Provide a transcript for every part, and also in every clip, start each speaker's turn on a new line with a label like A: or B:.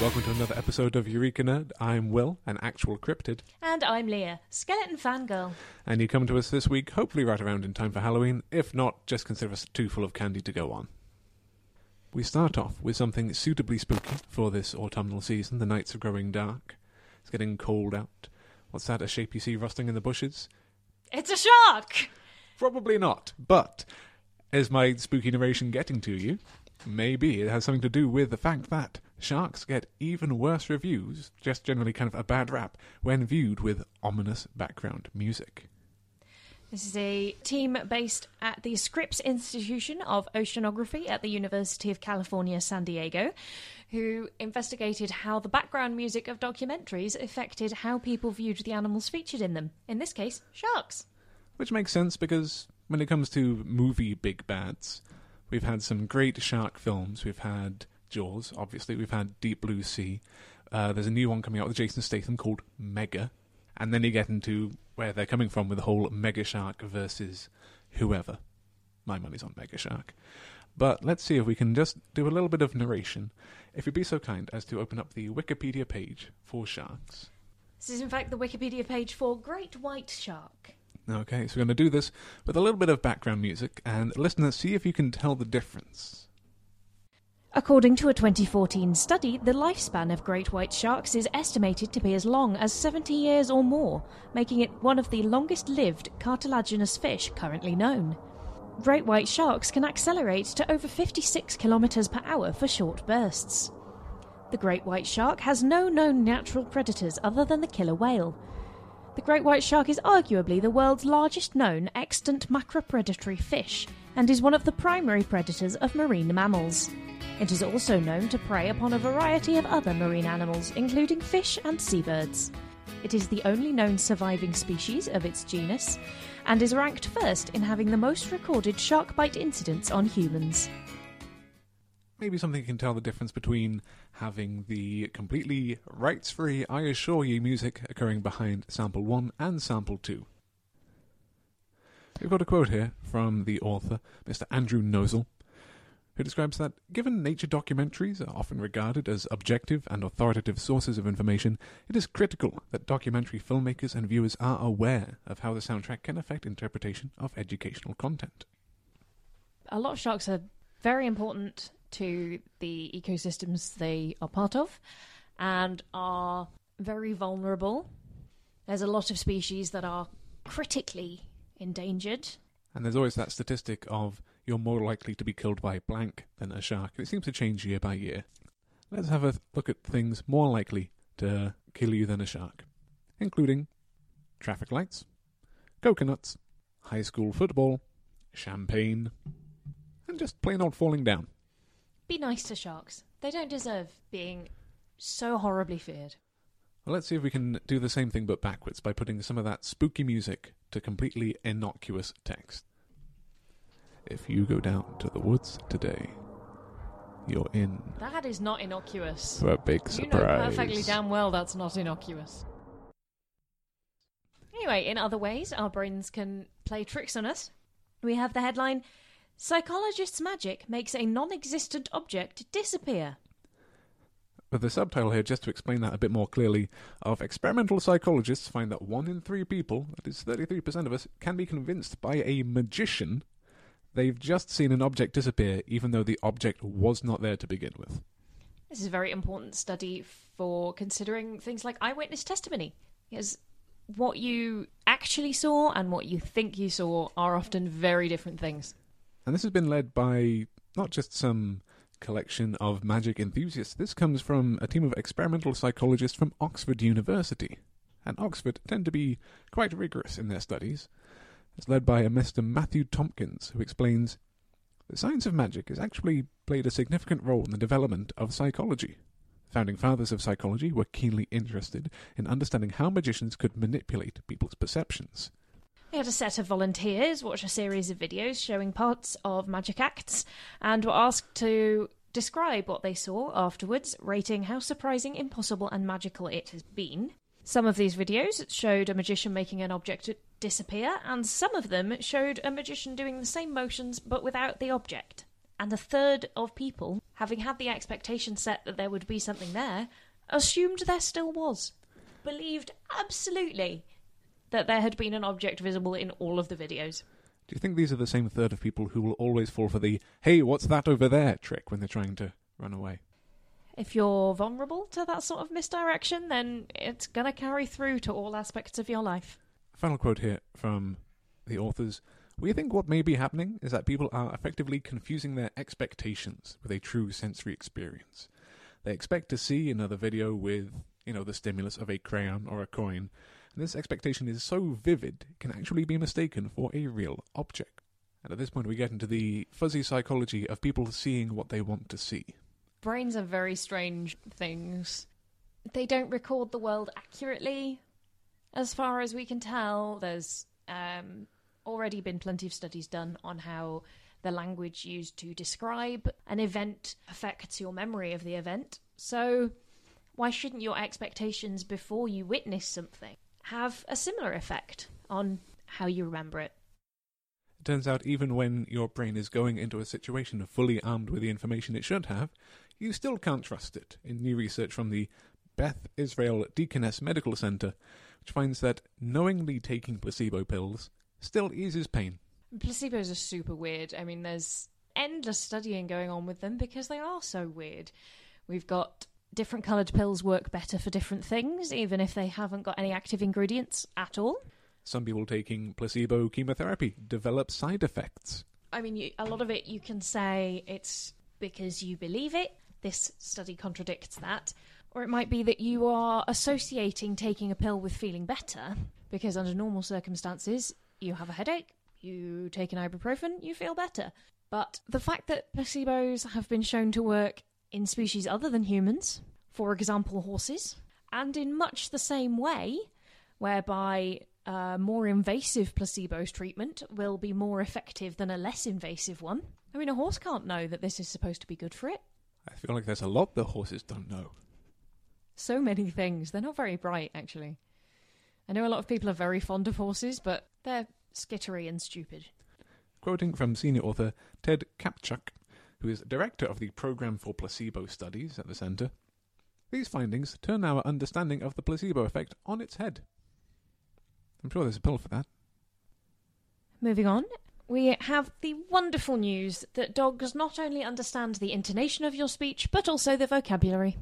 A: welcome to another episode of Eureka Nerd. I'm Will, an actual cryptid,
B: And I'm Leah, skeleton fangirl.
A: and you come to us this week, hopefully right around in time for Halloween. If not, just consider us too full of candy to go on. We start off with something suitably spooky for this autumnal season. The nights are growing dark. It's getting cold out. What's that, a shape you see rusting in the bushes?
B: It's a shark!
A: Probably not, but is my spooky narration getting to you? Maybe it has something to do with the fact that sharks get even worse reviews, just generally kind of a bad rap, when viewed with ominous background music.
B: This is a team based at the Scripps Institution of Oceanography at the University of California, San Diego, who investigated how the background music of documentaries affected how people viewed the animals featured in them. In this case, sharks.
A: Which makes sense because when it comes to movie big bads, we've had some great shark films. We've had Jaws, obviously. We've had Deep Blue Sea. Uh, there's a new one coming out with Jason Statham called Mega. And then you get into where they're coming from with the whole Mega Shark versus whoever. My money's on Mega Shark. But let's see if we can just do a little bit of narration. If you'd be so kind as to open up the Wikipedia page for sharks.
B: This is, in fact, the Wikipedia page for Great White Shark.
A: Okay, so we're going to do this with a little bit of background music, and listeners, see if you can tell the difference.
B: According to a 2014 study, the lifespan of great white sharks is estimated to be as long as 70 years or more, making it one of the longest lived cartilaginous fish currently known. Great white sharks can accelerate to over 56 kilometers per hour for short bursts. The great white shark has no known natural predators other than the killer whale. The great white shark is arguably the world's largest known extant macropredatory fish and is one of the primary predators of marine mammals. It is also known to prey upon a variety of other marine animals, including fish and seabirds. It is the only known surviving species of its genus and is ranked first in having the most recorded shark bite incidents on humans.
A: Maybe something can tell the difference between having the completely rights free I Assure You music occurring behind sample 1 and sample 2. We've got a quote here from the author, Mr. Andrew Nosal, who describes that given nature documentaries are often regarded as objective and authoritative sources of information, it is critical that documentary filmmakers and viewers are aware of how the soundtrack can affect interpretation of educational content.
B: A lot of sharks are very important to the ecosystems they are part of and are very vulnerable. There's a lot of species that are critically endangered.
A: And there's always that statistic of you're more likely to be killed by blank than a shark. It seems to change year by year. Let's have a look at things more likely to kill you than a shark, including traffic lights, coconuts, high school football, champagne, and just plain old falling down.
B: Be nice to sharks. They don't deserve being so horribly feared.
A: Well, let's see if we can do the same thing but backwards by putting some of that spooky music to completely innocuous text. If you go down to the woods today, you're in
B: That is not innocuous.
A: for a big
B: You know
A: surprise.
B: perfectly damn well that's not innocuous. Anyway, in other ways, our brains can play tricks on us. We have the headline Psychologist's magic makes a non existent object disappear.
A: With the subtitle here, just to explain that a bit more clearly, of experimental psychologists find that one in three people, that is 33% of us, can be convinced by a magician they've just seen an object disappear, even though the object was not there to begin with.
B: This is a very important study for considering things like eyewitness testimony. Because what you actually saw and what you think you saw are often very different things.
A: And this has been led by not just some collection of magic enthusiasts. This comes from a team of experimental psychologists from Oxford University. And Oxford tend to be quite rigorous in their studies. Led by a Mr. Matthew Tompkins, who explains the science of magic has actually played a significant role in the development of psychology. Founding fathers of psychology were keenly interested in understanding how magicians could manipulate people's perceptions.
B: They had a set of volunteers watch a series of videos showing parts of magic acts and were asked to describe what they saw afterwards, rating how surprising, impossible, and magical it has been. Some of these videos showed a magician making an object disappear, and some of them showed a magician doing the same motions but without the object. And a third of people, having had the expectation set that there would be something there, assumed there still was. Believed absolutely that there had been an object visible in all of the videos.
A: Do you think these are the same third of people who will always fall for the "Hey, what's that over there?" trick when they're trying to run away?
B: If you're vulnerable to that sort of misdirection, then it's going to carry through to all aspects of your life.
A: Final quote here from the authors. We think what may be happening is that people are effectively confusing their expectations with a true sensory experience. They expect to see another video with, you know, the stimulus of a crayon or a coin, and this expectation is so vivid it can actually be mistaken for a real object. And at this point, we get into the fuzzy psychology of people seeing what they want to see.
B: Brains are very strange things. They don't record the world accurately. As far as we can tell, there's um, already been plenty of studies done on how the language used to describe an event affects your memory of the event. So, why shouldn't your expectations before you witness something have a similar effect on how you remember it?
A: It turns out, even when your brain is going into a situation fully armed with the information it should have, you still can't trust it. In new research from the Beth Israel Deaconess Medical Center, which finds that knowingly taking placebo pills still eases pain.
B: Placebos are super weird. I mean, there's endless studying going on with them because they are so weird. We've got different coloured pills work better for different things, even if they haven't got any active ingredients at all.
A: Some people taking placebo chemotherapy develop side effects.
B: I mean, you, a lot of it you can say it's because you believe it. This study contradicts that. Or it might be that you are associating taking a pill with feeling better, because under normal circumstances, you have a headache, you take an ibuprofen, you feel better. But the fact that placebos have been shown to work in species other than humans, for example, horses, and in much the same way, whereby a more invasive placebo's treatment will be more effective than a less invasive one. I mean, a horse can't know that this is supposed to be good for it.
A: I feel like there's a lot the horses don't know.
B: So many things. They're not very bright, actually. I know a lot of people are very fond of horses, but they're skittery and stupid.
A: Quoting from senior author Ted Kaptchuk, who is director of the Program for Placebo Studies at the Centre, these findings turn our understanding of the placebo effect on its head. I'm sure there's a pill for that.
B: Moving on, we have the wonderful news that dogs not only understand the intonation of your speech, but also the vocabulary.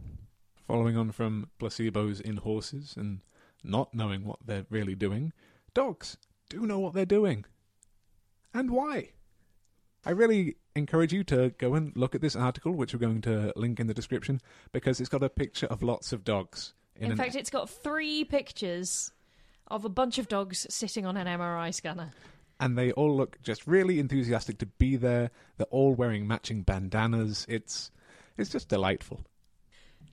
A: Following on from placebos in horses and not knowing what they're really doing, dogs do know what they're doing. And why? I really encourage you to go and look at this article, which we're going to link in the description, because it's got a picture of lots of dogs.
B: In,
A: an-
B: fact, it's got three pictures of a bunch of dogs sitting on an MRI scanner.
A: And they all look just really enthusiastic to be there. They're all wearing matching bandanas. It's it's just delightful.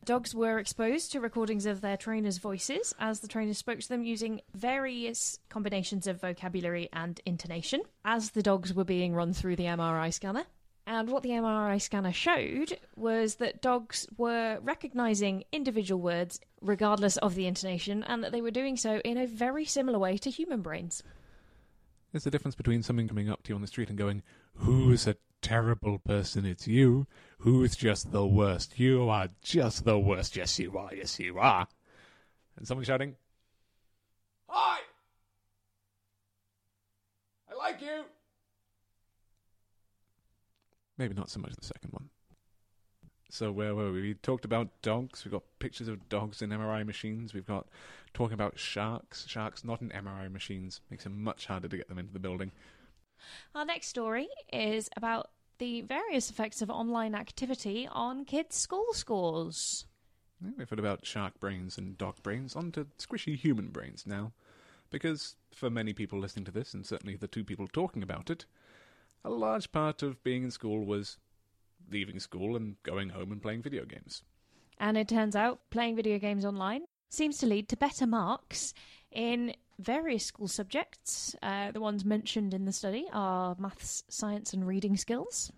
B: Dogs were exposed to recordings of their trainers' voices as the trainers spoke to them using various combinations of vocabulary and intonation as the dogs were being run through the MRI scanner. And what the MRI scanner showed was that dogs were recognizing individual words regardless of the intonation and that they were doing so in a very similar way to human brains.
A: There's the difference between someone coming up to you on the street and going, "Who's a terrible person? It's you. Who's just the worst? You are just the worst. Yes, you are. Yes, you are." And someone shouting, "Hi! I like you." Maybe not so much the second one. So where were we? We talked about dogs. We've got pictures of dogs in MRI machines. We've got talking about sharks. Sharks not in MRI machines makes it much harder to get them into the building.
B: Our next story is about the various effects of online activity on kids' school scores.
A: Yeah, We've heard about shark brains and dog brains. On to squishy human brains now, because for many people listening to this, and certainly the two people talking about it, a large part of being in school was leaving school and going home and playing video games.
B: And it turns out playing video games online seems to lead to better marks in various school subjects. Uh, the ones mentioned in the study are maths, science, and reading skills.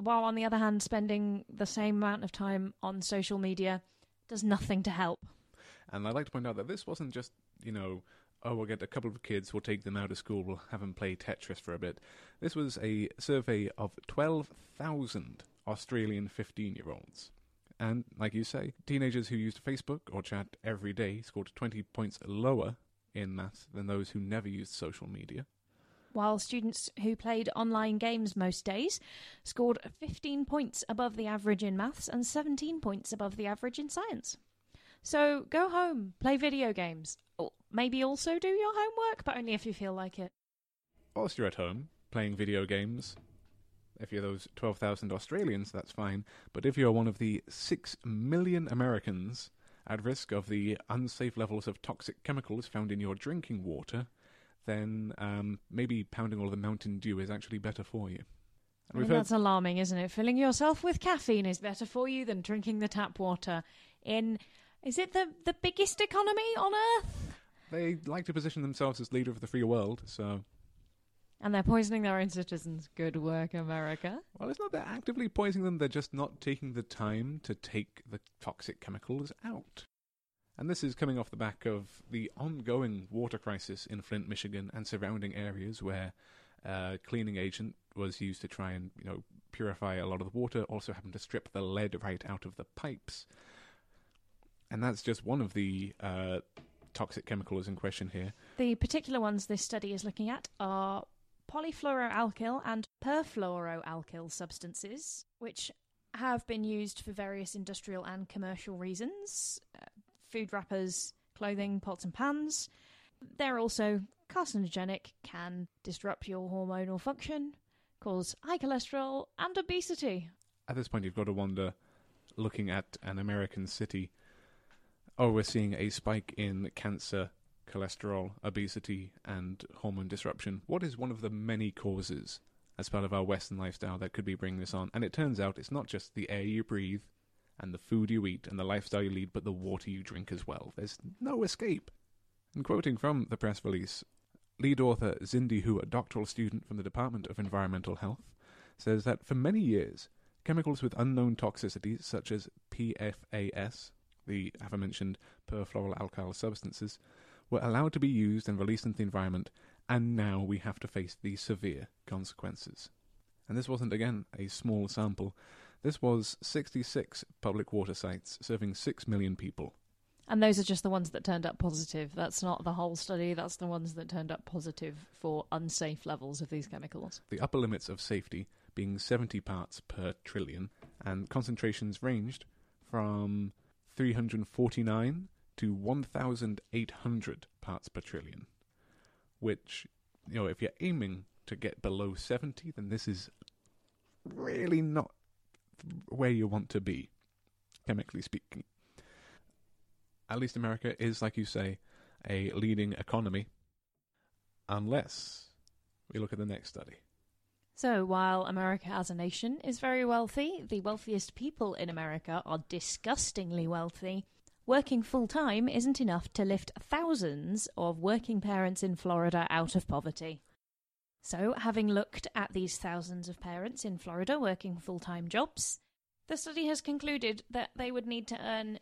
B: While, on the other hand, spending the same amount of time on social media does nothing to help.
A: And I'd like to point out that this wasn't just, you know, oh, we'll get a couple of kids, we'll take them out of school, we'll have them play Tetris for a bit. This was a survey of 12,000 Australian 15 year olds. And, like you say, teenagers who used Facebook or chat every day scored 20 points lower in maths than those who never used social media.
B: While students who played online games most days scored 15 points above the average in maths and 17 points above the average in science. So go home, play video games. Or maybe also do your homework, but only if you feel like it.
A: Whilst you're at home playing video games, if you're those 12,000 Australians, that's fine. But if you're one of the 6 million Americans at risk of the unsafe levels of toxic chemicals found in your drinking water, then um, maybe pounding all the Mountain Dew is actually better for you.
B: I mean, that's alarming, isn't it? Filling yourself with caffeine is better for you than drinking the tap water in is it the the biggest economy on earth?
A: They like to position themselves as leader of the free world, so.
B: And they're poisoning their own citizens. Good work, America.
A: Well, it's not that they're actively poisoning them, they're just not taking the time to take the toxic chemicals out. And this is coming off the back of the ongoing water crisis in Flint, Michigan, and surrounding areas where uh, cleaning agent was used to try and you know purify a lot of the water. Also happened to strip the lead right out of the pipes, and that's just one of the uh, toxic chemicals in question here.
B: The particular ones this study is looking at are polyfluoroalkyl and perfluoroalkyl substances, which have been used for various industrial and commercial reasons uh, food wrappers, clothing, pots, and pans. They're also carcinogenic, can disrupt your hormonal function, cause high cholesterol and obesity.
A: At this point, you've got to wonder looking at an American city oh, we're seeing a spike in cancer, cholesterol, obesity, and hormone disruption. What is one of the many causes as part of our Western lifestyle that could be bringing this on? And it turns out it's not just the air you breathe and the food you eat and the lifestyle you lead, but the water you drink as well. There's no escape. And quoting from the press release, lead author Xindi Hu, a doctoral student from the Department of Environmental Health, says that for many years, chemicals with unknown toxicities such as PFAS, the aforementioned perfluoroalkyl substances, were allowed to be used and released into the environment, and now we have to face the severe consequences. And this wasn't, again, a small sample. This was 66 public water sites serving 6 million people.
B: And those are just the ones that turned up positive. That's not the whole study, that's the ones that turned up positive for unsafe levels of these chemicals.
A: The upper limits of safety being 70 parts per trillion, and concentrations ranged from 349 to 1,800 parts per trillion. Which, you know, if you're aiming to get below 70, then this is really not where you want to be, chemically speaking. At least America is, like you say, a leading economy, unless we look at the next study.
B: So, while America as a nation is very wealthy, the wealthiest people in America are disgustingly wealthy. Working full time isn't enough to lift thousands of working parents in Florida out of poverty. So, having looked at these thousands of parents in Florida working full time jobs, the study has concluded that they would need to earn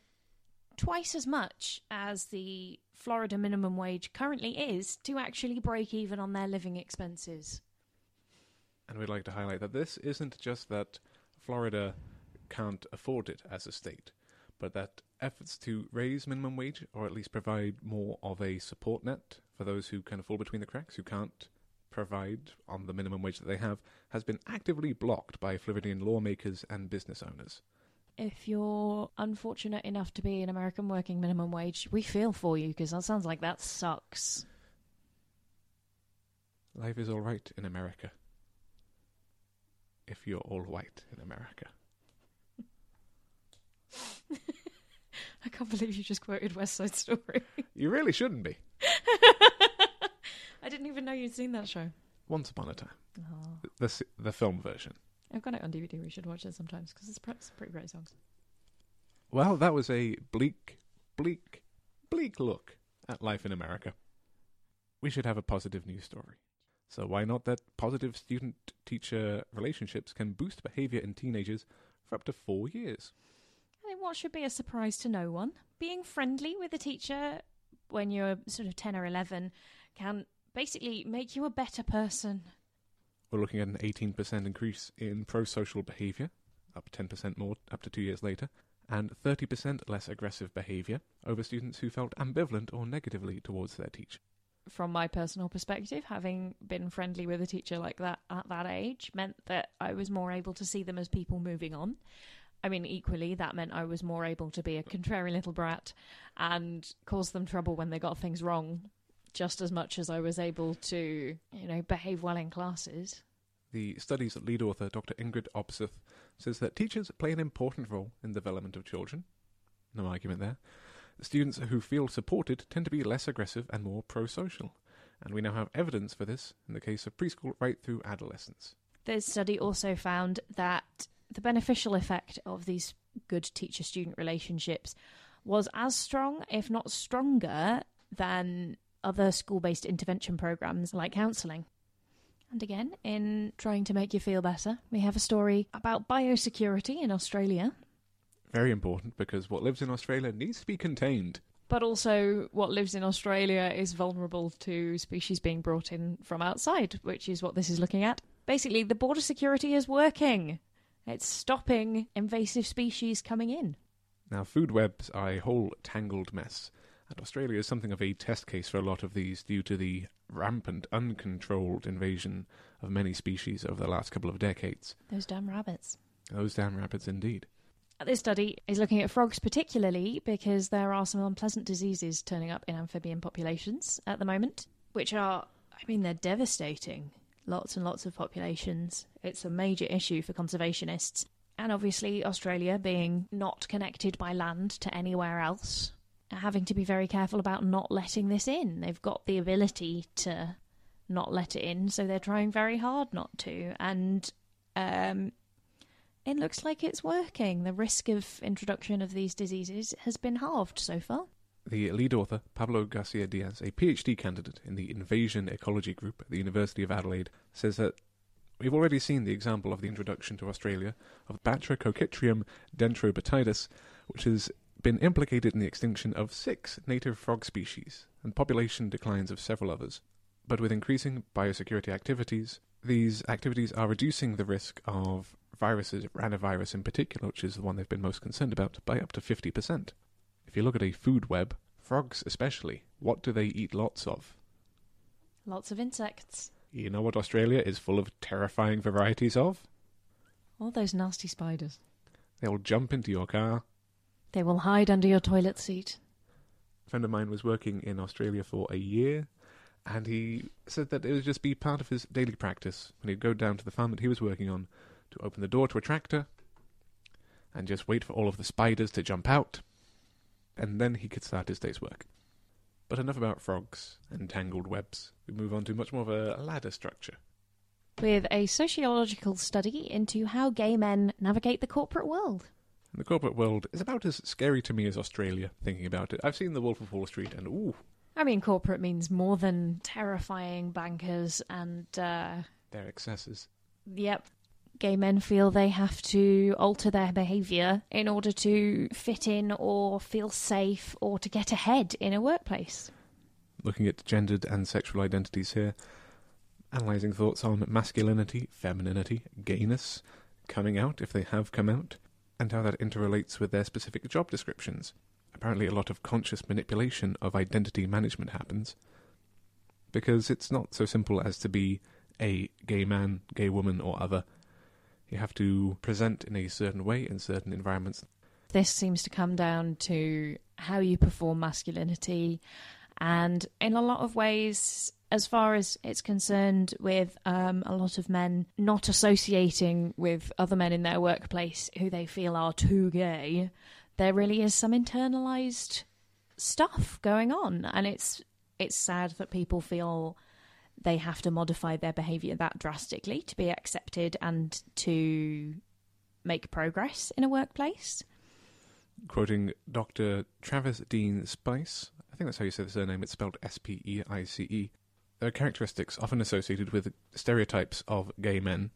B: twice as much as the Florida minimum wage currently is to actually break even on their living expenses.
A: And we'd like to highlight that this isn't just that Florida can't afford it as a state, but that efforts to raise minimum wage, or at least provide more of a support net for those who kind of fall between the cracks, who can't provide on the minimum wage that they have, has been actively blocked by Floridian lawmakers and business owners.
B: If you're unfortunate enough to be an American working minimum wage, we feel for you because that sounds like that sucks.
A: Life is all right in America if you're all white in America.
B: I can't believe you just quoted West Side Story.
A: You really shouldn't be.
B: I didn't even know you'd seen that show.
A: Once upon a time.
B: Oh.
A: The, the film version.
B: I've got it on DVD. We should watch it sometimes because it's, pretty great songs.
A: Well, that was a bleak, bleak, bleak look at life in America. We should have a positive news story. So why not that positive student teacher relationships can boost behavior in teenagers for up to four years?
B: I mean, what should be a surprise to no one? Being friendly with a teacher when you're sort of 10 or 11 can basically make you a better person.
A: We're looking at an 18% increase in pro social behaviour, up 10% more up to two years later, and 30% less aggressive behaviour over students who felt ambivalent or negatively towards their teacher.
B: From my personal perspective, having been friendly with a teacher like that at that age meant that I was more able to see them as people moving on. I mean, equally, that meant I was more able to be a contrary little brat and cause them trouble when they got things wrong, just as much as I was able to, you know, behave well in classes.
A: The study's lead author, Dr. Ingrid Obsuth, says that teachers play an important role in the development of children. No argument there. Students who feel supported tend to be less aggressive and more pro social, and we now have evidence for this in the case of preschool right through adolescence.
B: The study also found that the beneficial effect of these good teacher student relationships was as strong, if not stronger, than other school based intervention programs like counselling. And again, in trying to make you feel better, we have a story about biosecurity in Australia.
A: Very important because what lives in Australia needs to be contained.
B: But also, what lives in Australia is vulnerable to species being brought in from outside, which is what this is looking at. Basically, the border security is working. It's stopping invasive species coming in.
A: Now, food webs are a whole tangled mess, and Australia is something of a test case for a lot of these due to the rampant, uncontrolled invasion of many species over the last couple of decades.
B: Those damn rabbits.
A: Those damn rabbits, indeed.
B: This study is looking at frogs particularly because there are some unpleasant diseases turning up in amphibian populations at the moment, which are, I mean, they're devastating lots and lots of populations. It's a major issue for conservationists. And obviously, Australia being not connected by land to anywhere else, having to be very careful about not letting this in. They've got the ability to not let it in, so they're trying very hard not to. And um, it looks like it's working. The risk of introduction of these diseases has been halved so far.
A: The lead author, Pablo Garcia Diaz, a PhD candidate in the Invasion Ecology Group at the University of Adelaide, says that we've already seen the example of the introduction to Australia of Batrachochytrium dendrobatidis, which has been implicated in the extinction of six native frog species and population declines of several others. But with increasing biosecurity activities, these activities are reducing the risk of viruses, ranavirus in particular, which is the one they've been most concerned about, by up to 50%. If you look at a food web, frogs especially, what do they eat lots of?
B: Lots of insects.
A: You know what Australia is full of terrifying varieties of?
B: All those nasty spiders.
A: They'll jump into your car.
B: They will hide under your toilet seat.
A: A friend of mine was working in Australia for a year, and he said that it would just be part of his daily practice when he'd go down to the farm that he was working on to open the door to a tractor and just wait for all of the spiders to jump out and then he could start his day's work. But enough about frogs and tangled webs. We move on to much more of a ladder structure.
B: With a sociological study into how gay men navigate the corporate world.
A: And the corporate world is about as scary to me as Australia, thinking about it. I've seen The Wolf of Wall Street, and ooh.
B: I mean, corporate means more than terrifying bankers and. Uh,
A: Their excesses.
B: Yep gay men feel they have to alter their behaviour in order to fit in or feel safe or to get ahead in a workplace.
A: Looking at gendered and sexual identities here, analysing thoughts on masculinity, femininity, gayness, coming out if they have come out, and how that interrelates with their specific job descriptions. Apparently, a lot of conscious manipulation of identity management happens. Because it's not so simple as to be a gay man, gay woman, or other you have to present in a certain way in certain environments.
B: This seems to come down to how you perform masculinity, and in a lot of ways, as far as it's concerned, with um, a lot of men not associating with other men in their workplace who they feel are too gay, there really is some internalized stuff going on, and it's it's sad that people feel they have to modify their behaviour that drastically to be accepted and to make progress in a workplace.
A: Quoting Dr. Travis Dean Spice, I think that's how you say the surname, it's spelled S P E I C E. There are characteristics often associated with stereotypes of gay men,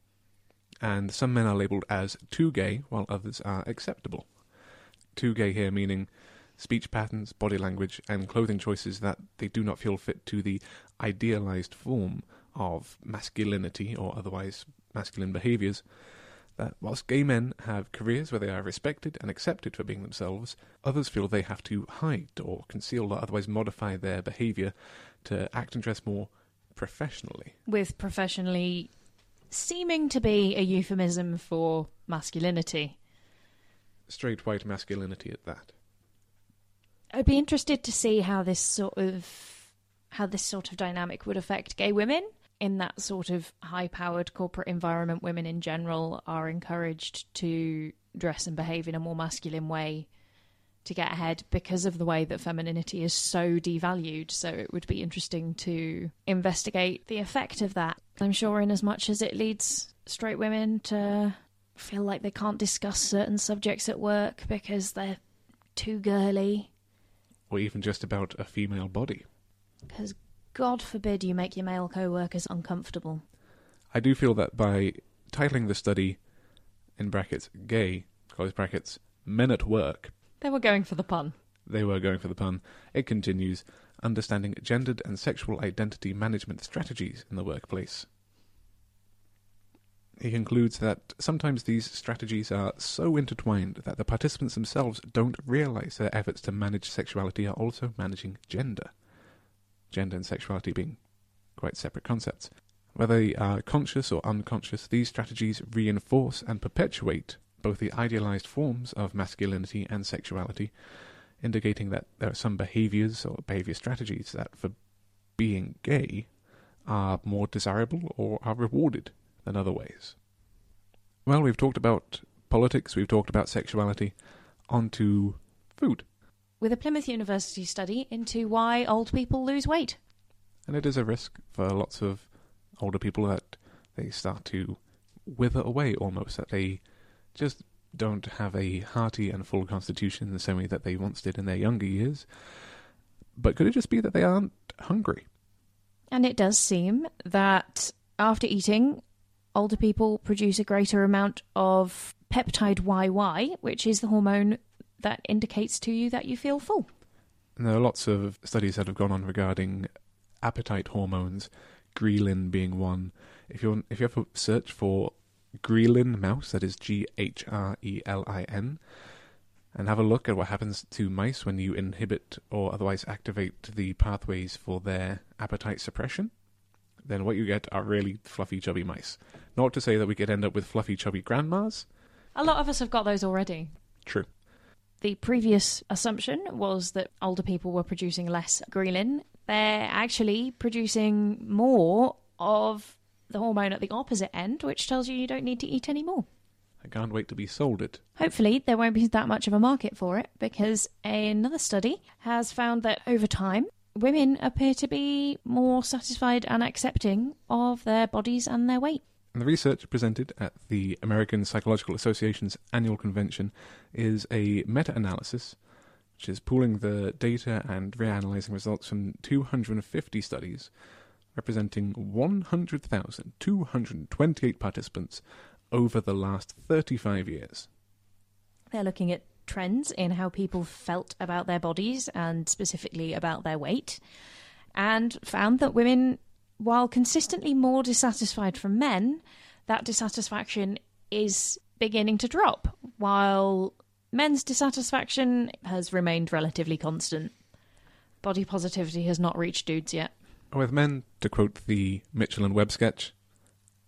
A: and some men are labelled as too gay while others are acceptable. Too gay here meaning speech patterns, body language, and clothing choices that they do not feel fit to the idealized form of masculinity or otherwise masculine behaviors. That whilst gay men have careers where they are respected and accepted for being themselves, others feel they have to hide or conceal or otherwise modify their behavior to act and dress more professionally.
B: With professionally seeming to be a euphemism for masculinity.
A: Straight white masculinity at that.
B: I'd be interested to see how this sort of how this sort of dynamic would affect gay women in that sort of high-powered corporate environment. Women in general are encouraged to dress and behave in a more masculine way to get ahead because of the way that femininity is so devalued. So it would be interesting to investigate the effect of that. I'm sure, in as much as it leads straight women to feel like they can't discuss certain subjects at work because they're too girly.
A: Or even just about a female body.
B: Because God forbid you make your male co workers uncomfortable.
A: I do feel that by titling the study in brackets gay, close brackets, men at work,
B: they were going for the pun.
A: They were going for the pun. It continues understanding gendered and sexual identity management strategies in the workplace. He concludes that sometimes these strategies are so intertwined that the participants themselves don't realize their efforts to manage sexuality are also managing gender. Gender and sexuality being quite separate concepts. Whether they are conscious or unconscious, these strategies reinforce and perpetuate both the idealized forms of masculinity and sexuality, indicating that there are some behaviors or behavior strategies that, for being gay, are more desirable or are rewarded than other ways. Well, we've talked about politics, we've talked about sexuality, on to food.
B: With a Plymouth University study into why old people lose weight.
A: And it is a risk for lots of older people that they start to wither away almost, that they just don't have a hearty and full constitution in the same way that they once did in their younger years. But could it just be that they aren't hungry?
B: And it does seem that after eating, older people produce a greater amount of peptide YY, which is the hormone that indicates to you that you feel full.
A: And there are lots of studies that have gone on regarding appetite hormones, ghrelin being one. If you if you ever search for Ghrelin mouse, that is G H R E L I N, and have a look at what happens to mice when you inhibit or otherwise activate the pathways for their appetite suppression. Then what you get are really fluffy, chubby mice. Not to say that we could end up with fluffy, chubby grandmas.
B: A lot of us have got those already.
A: True.
B: The previous assumption was that older people were producing less ghrelin. They're actually producing more of the hormone at the opposite end, which tells you you don't need to eat any more.
A: I can't wait to be sold it.
B: Hopefully, there won't be that much of a market for it because another study has found that over time, women appear to be more satisfied and accepting of their bodies and their weight.
A: And the research presented at the American Psychological Association's annual convention is a meta analysis, which is pooling the data and reanalyzing results from 250 studies representing 100,228 participants over the last 35 years.
B: They're looking at trends in how people felt about their bodies and specifically about their weight, and found that women, while consistently more dissatisfied from men, that dissatisfaction is beginning to drop, while men's dissatisfaction has remained relatively constant. Body positivity has not reached dudes yet.
A: With men, to quote the Mitchell and Webb sketch,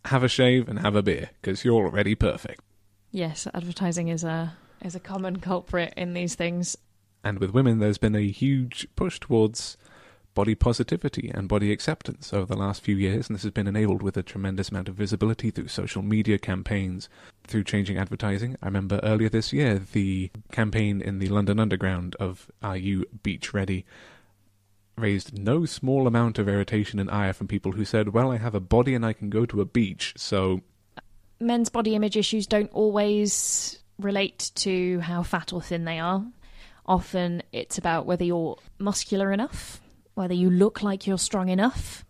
A: have a shave and have a beer, because you're already perfect.
B: Yes, advertising is a is a common culprit in these things.
A: And with women, there's been a huge push towards body positivity and body acceptance over the last few years, and this has been enabled with a tremendous amount of visibility through social media campaigns, through changing advertising. I remember earlier this year the campaign in the London Underground of Are You Beach Ready? raised no small amount of irritation and ire from people who said, Well, I have a body and I can go to a beach, so.
B: Men's body image issues don't always relate to how fat or thin they are. Often it's about whether you're muscular enough, whether you look like you're strong enough.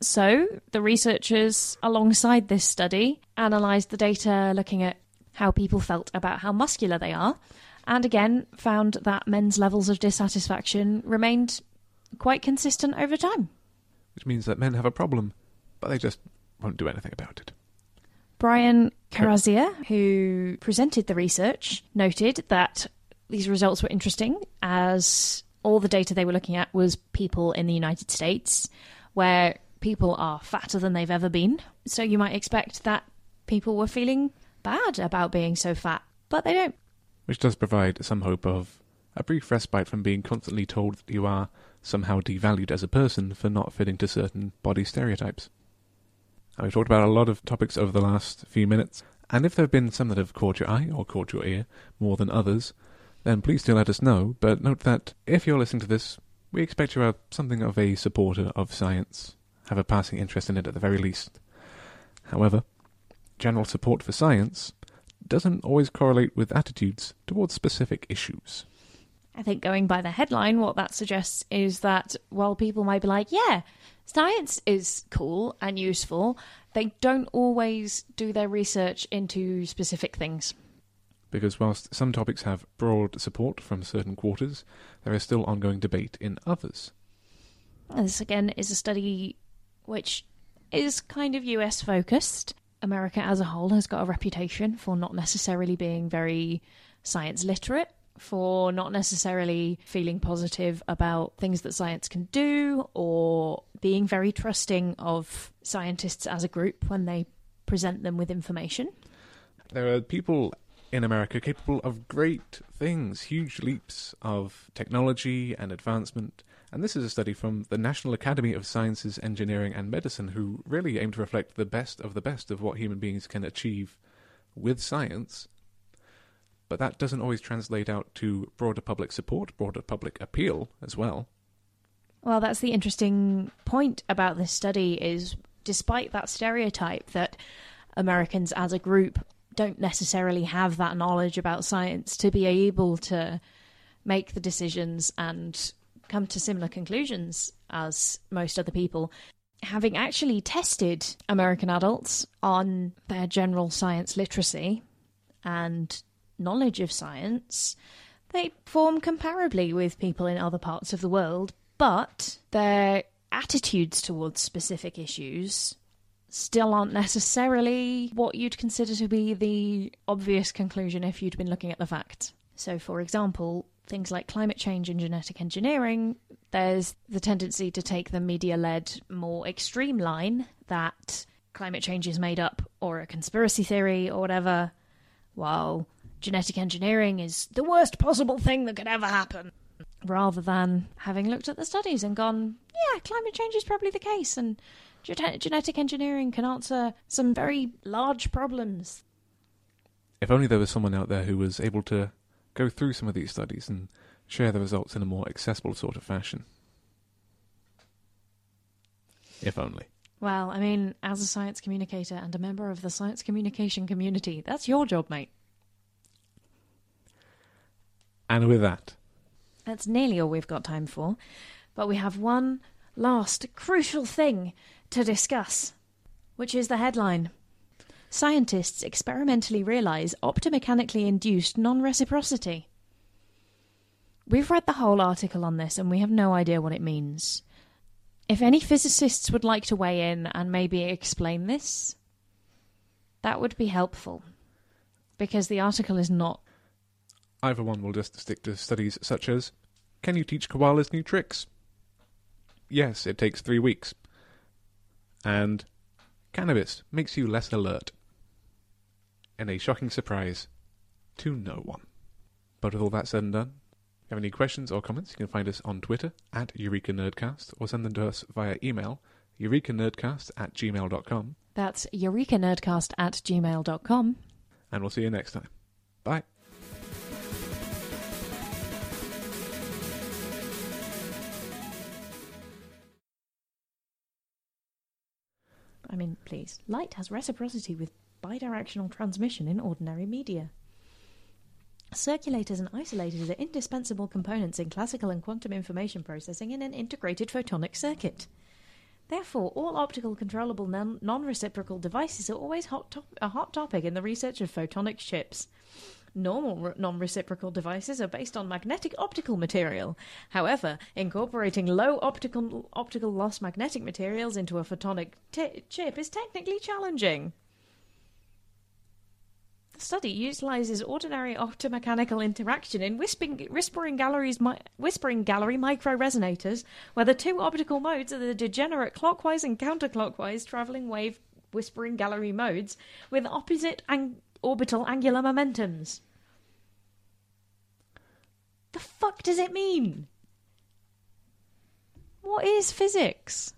B: So, the researchers, alongside this study, analysed the data looking at how people felt about how muscular they are and again found that men's levels of dissatisfaction remained quite consistent over time.
A: Which means that men have a problem, but they just won't do anything about it.
B: Bryan Karazsia, who presented the research, noted that these results were interesting as all the data they were looking at was people in the United States, where people are fatter than they've ever been. So you might expect that people were feeling bad about being so fat, but they don't.
A: Which does provide some hope of a brief respite from being constantly told that you are somehow devalued as a person for not fitting to certain body stereotypes. Now, we've talked about a lot of topics over the last few minutes, and if there have been some that have caught your eye or caught your ear more than others, then please do let us know. But note that if you're listening to this, we expect you are something of a supporter of science, have a passing interest in it at the very least. However, general support for science doesn't always correlate with attitudes towards specific issues.
B: I think going by the headline, what that suggests is that while people might be like, yeah, science is cool and useful, they don't always do their research into specific things.
A: Because whilst some topics have broad support from certain quarters, there is still ongoing debate in others.
B: This again is a study which is kind of US focused. America as a whole has got a reputation for not necessarily being very science literate, for not necessarily feeling positive about things that science can do, or being very trusting of scientists as a group when they present them with information.
A: There are people in America capable of great things, huge leaps of technology and advancement. And this is a study from the National Academy of Sciences, Engineering and Medicine, who really aim to reflect the best of the best of what human beings can achieve with science. But that doesn't always translate out to broader public support, broader public appeal as well.
B: Well, that's the interesting point about this study is despite that stereotype that Americans as a group don't necessarily have that knowledge about science to be able to make the decisions and come to similar conclusions as most other people. Having actually tested American adults on their general science literacy and knowledge of science, they perform comparably with people in other parts of the world, but their attitudes towards specific issues still aren't necessarily what you'd consider to be the obvious conclusion if you'd been looking at the facts. So, for example, things like climate change and genetic engineering, there's the tendency to take the media led, more extreme line that climate change is made up or a conspiracy theory or whatever, while genetic engineering is the worst possible thing that could ever happen. Rather than having looked at the studies and gone, yeah, climate change is probably the case, and genetic engineering can answer some very large problems.
A: If only there was someone out there who was able to go through some of these studies and share the results in a more accessible sort of fashion. If only.
B: Well, I mean, as a science communicator and a member of the science communication community, that's your job, mate.
A: And with that,
B: that's nearly all we've got time for. But we have one last crucial thing to discuss, which is the headline. Scientists experimentally realize optomechanically induced non reciprocity. We've read the whole article on this and we have no idea what it means. If any physicists would like to weigh in and maybe explain this, that would be helpful. Because the article is not.
A: Either one will just stick to studies such as Can you teach koalas new tricks? Yes, it takes three weeks and cannabis makes you less alert. And a shocking surprise to no one. But with all that said and done, if you have any questions or comments, you can find us on Twitter at Eureka Nerdcast or send them to us via email, eurekanerdcast at gmail.com.
B: That's eurekanerdcast at gmail.com.
A: And we'll see you next time. Bye.
B: I mean, please. Light has reciprocity with bidirectional transmission in ordinary media. Circulators and isolators are indispensable components in classical and quantum information processing in an integrated photonic circuit. Therefore, all optical controllable non reciprocal devices are always hot top- a hot topic in the research of photonic chips. Normal non reciprocal devices are based on magnetic optical material. However, incorporating low optical, optical loss magnetic materials into a photonic t- chip is technically challenging. The study utilizes ordinary optomechanical interaction in whispering, whispering, galleries, mi- whispering gallery microresonators, where the two optical modes are the degenerate clockwise and counterclockwise traveling wave whispering gallery modes with opposite ang- orbital angular momentums. The fuck does it mean? What is physics?